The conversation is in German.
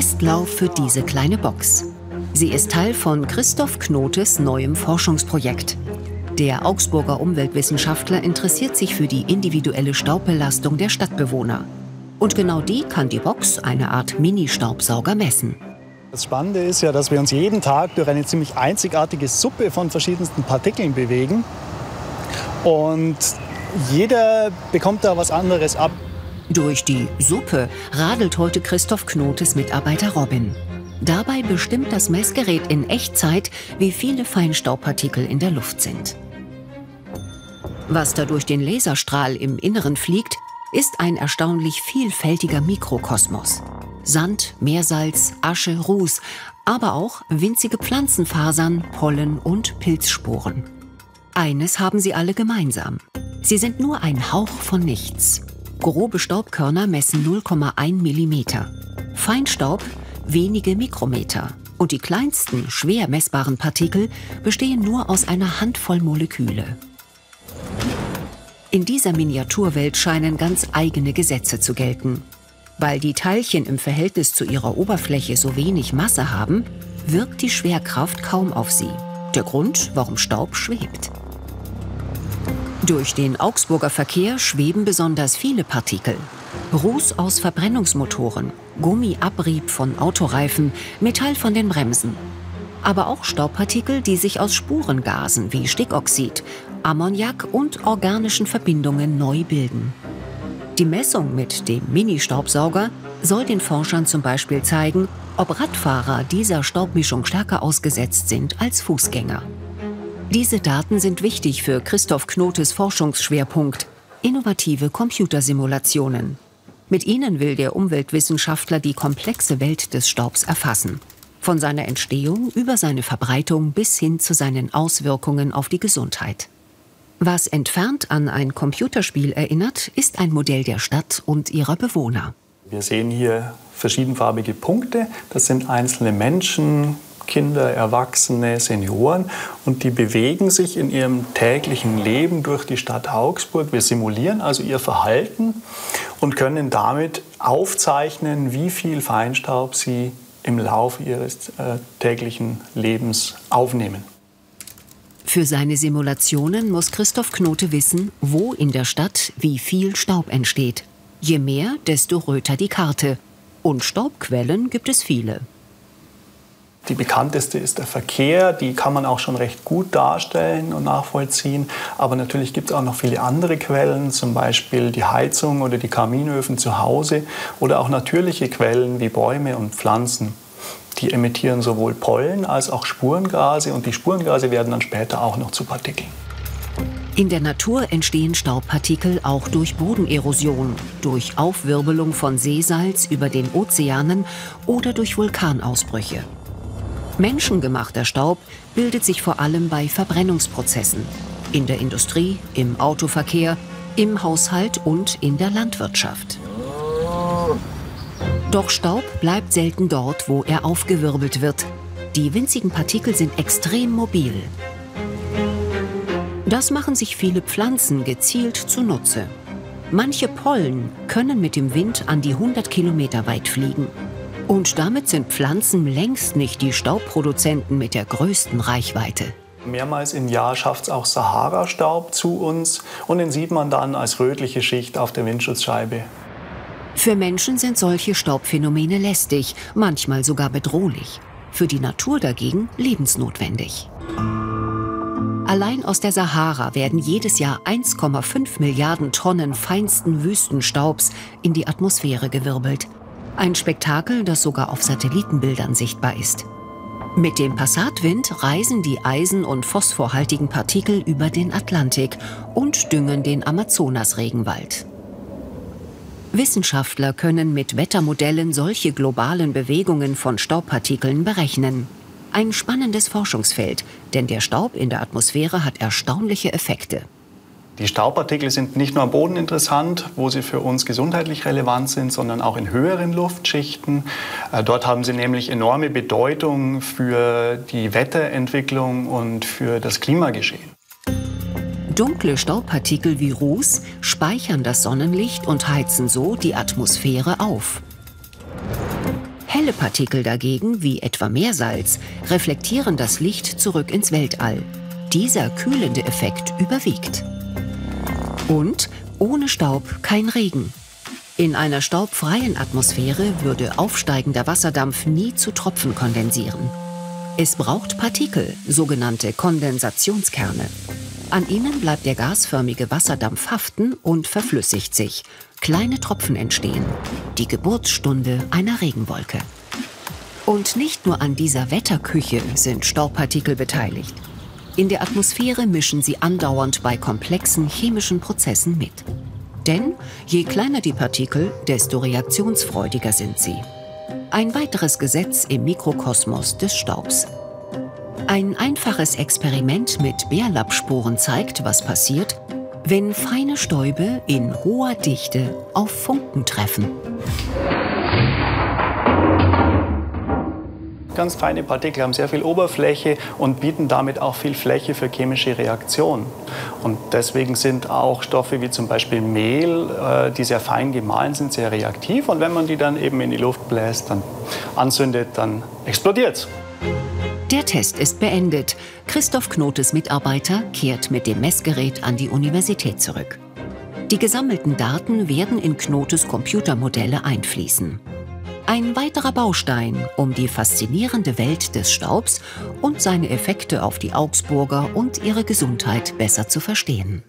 Testlauf für diese kleine Box. Sie ist Teil von Christoph Knotes neuem Forschungsprojekt. Der Augsburger Umweltwissenschaftler interessiert sich für die individuelle Staubbelastung der Stadtbewohner. Und genau die kann die Box, eine Art Mini-Staubsauger, messen. Das Spannende ist ja, dass wir uns jeden Tag durch eine ziemlich einzigartige Suppe von verschiedensten Partikeln bewegen. Und jeder bekommt da was anderes ab. Durch die Suppe radelt heute Christoph Knotes Mitarbeiter Robin. Dabei bestimmt das Messgerät in Echtzeit, wie viele Feinstaubpartikel in der Luft sind. Was da durch den Laserstrahl im Inneren fliegt, ist ein erstaunlich vielfältiger Mikrokosmos. Sand, Meersalz, Asche, Ruß, aber auch winzige Pflanzenfasern, Pollen und Pilzsporen. Eines haben sie alle gemeinsam. Sie sind nur ein Hauch von nichts. Grobe Staubkörner messen 0,1 mm. Feinstaub wenige Mikrometer. Und die kleinsten, schwer messbaren Partikel bestehen nur aus einer Handvoll Moleküle. In dieser Miniaturwelt scheinen ganz eigene Gesetze zu gelten. Weil die Teilchen im Verhältnis zu ihrer Oberfläche so wenig Masse haben, wirkt die Schwerkraft kaum auf sie. Der Grund, warum Staub schwebt. Durch den Augsburger Verkehr schweben besonders viele Partikel. Ruß aus Verbrennungsmotoren, Gummiabrieb von Autoreifen, Metall von den Bremsen. Aber auch Staubpartikel, die sich aus Spurengasen wie Stickoxid, Ammoniak und organischen Verbindungen neu bilden. Die Messung mit dem Mini-Staubsauger soll den Forschern zum Beispiel zeigen, ob Radfahrer dieser Staubmischung stärker ausgesetzt sind als Fußgänger. Diese Daten sind wichtig für Christoph Knotes Forschungsschwerpunkt innovative Computersimulationen. Mit ihnen will der Umweltwissenschaftler die komplexe Welt des Staubs erfassen. Von seiner Entstehung über seine Verbreitung bis hin zu seinen Auswirkungen auf die Gesundheit. Was entfernt an ein Computerspiel erinnert, ist ein Modell der Stadt und ihrer Bewohner. Wir sehen hier verschiedenfarbige Punkte. Das sind einzelne Menschen, Kinder, Erwachsene, Senioren und die bewegen sich in ihrem täglichen Leben durch die Stadt Augsburg. Wir simulieren also ihr Verhalten und können damit aufzeichnen, wie viel Feinstaub sie im Laufe ihres äh, täglichen Lebens aufnehmen. Für seine Simulationen muss Christoph Knote wissen, wo in der Stadt wie viel Staub entsteht. Je mehr, desto röter die Karte. Und Staubquellen gibt es viele. Die bekannteste ist der Verkehr, die kann man auch schon recht gut darstellen und nachvollziehen. Aber natürlich gibt es auch noch viele andere Quellen, zum Beispiel die Heizung oder die Kaminöfen zu Hause oder auch natürliche Quellen wie Bäume und Pflanzen. Die emittieren sowohl Pollen als auch Spurengase und die Spurengase werden dann später auch noch zu Partikeln. In der Natur entstehen Staubpartikel auch durch Bodenerosion, durch Aufwirbelung von Seesalz über den Ozeanen oder durch Vulkanausbrüche. Menschengemachter Staub bildet sich vor allem bei Verbrennungsprozessen. In der Industrie, im Autoverkehr, im Haushalt und in der Landwirtschaft. Doch Staub bleibt selten dort, wo er aufgewirbelt wird. Die winzigen Partikel sind extrem mobil. Das machen sich viele Pflanzen gezielt zunutze. Manche Pollen können mit dem Wind an die 100 Kilometer weit fliegen. Und damit sind Pflanzen längst nicht die Staubproduzenten mit der größten Reichweite. Mehrmals im Jahr schafft es auch Sahara-Staub zu uns und den sieht man dann als rötliche Schicht auf der Windschutzscheibe. Für Menschen sind solche Staubphänomene lästig, manchmal sogar bedrohlich. Für die Natur dagegen lebensnotwendig. Allein aus der Sahara werden jedes Jahr 1,5 Milliarden Tonnen feinsten Wüstenstaubs in die Atmosphäre gewirbelt. Ein Spektakel, das sogar auf Satellitenbildern sichtbar ist. Mit dem Passatwind reisen die eisen- und phosphorhaltigen Partikel über den Atlantik und düngen den Amazonasregenwald. Wissenschaftler können mit Wettermodellen solche globalen Bewegungen von Staubpartikeln berechnen. Ein spannendes Forschungsfeld, denn der Staub in der Atmosphäre hat erstaunliche Effekte. Die Staubpartikel sind nicht nur am Boden interessant, wo sie für uns gesundheitlich relevant sind, sondern auch in höheren Luftschichten. Äh, dort haben sie nämlich enorme Bedeutung für die Wetterentwicklung und für das Klimageschehen. Dunkle Staubpartikel wie Ruß speichern das Sonnenlicht und heizen so die Atmosphäre auf. Helle Partikel dagegen, wie etwa Meersalz, reflektieren das Licht zurück ins Weltall. Dieser kühlende Effekt überwiegt. Und ohne Staub kein Regen. In einer staubfreien Atmosphäre würde aufsteigender Wasserdampf nie zu Tropfen kondensieren. Es braucht Partikel, sogenannte Kondensationskerne. An ihnen bleibt der gasförmige Wasserdampf haften und verflüssigt sich. Kleine Tropfen entstehen. Die Geburtsstunde einer Regenwolke. Und nicht nur an dieser Wetterküche sind Staubpartikel beteiligt. In der Atmosphäre mischen sie andauernd bei komplexen chemischen Prozessen mit. Denn je kleiner die Partikel, desto reaktionsfreudiger sind sie. Ein weiteres Gesetz im Mikrokosmos des Staubs. Ein einfaches Experiment mit Bärlappsporen zeigt, was passiert, wenn feine Stäube in hoher Dichte auf Funken treffen. Ganz feine Partikel haben sehr viel Oberfläche und bieten damit auch viel Fläche für chemische Reaktionen. Und deswegen sind auch Stoffe wie zum Beispiel Mehl, äh, die sehr fein gemahlen sind, sehr reaktiv. Und wenn man die dann eben in die Luft bläst, dann anzündet, dann explodiert es. Der Test ist beendet. Christoph Knotes Mitarbeiter kehrt mit dem Messgerät an die Universität zurück. Die gesammelten Daten werden in Knotes Computermodelle einfließen. Ein weiterer Baustein, um die faszinierende Welt des Staubs und seine Effekte auf die Augsburger und ihre Gesundheit besser zu verstehen.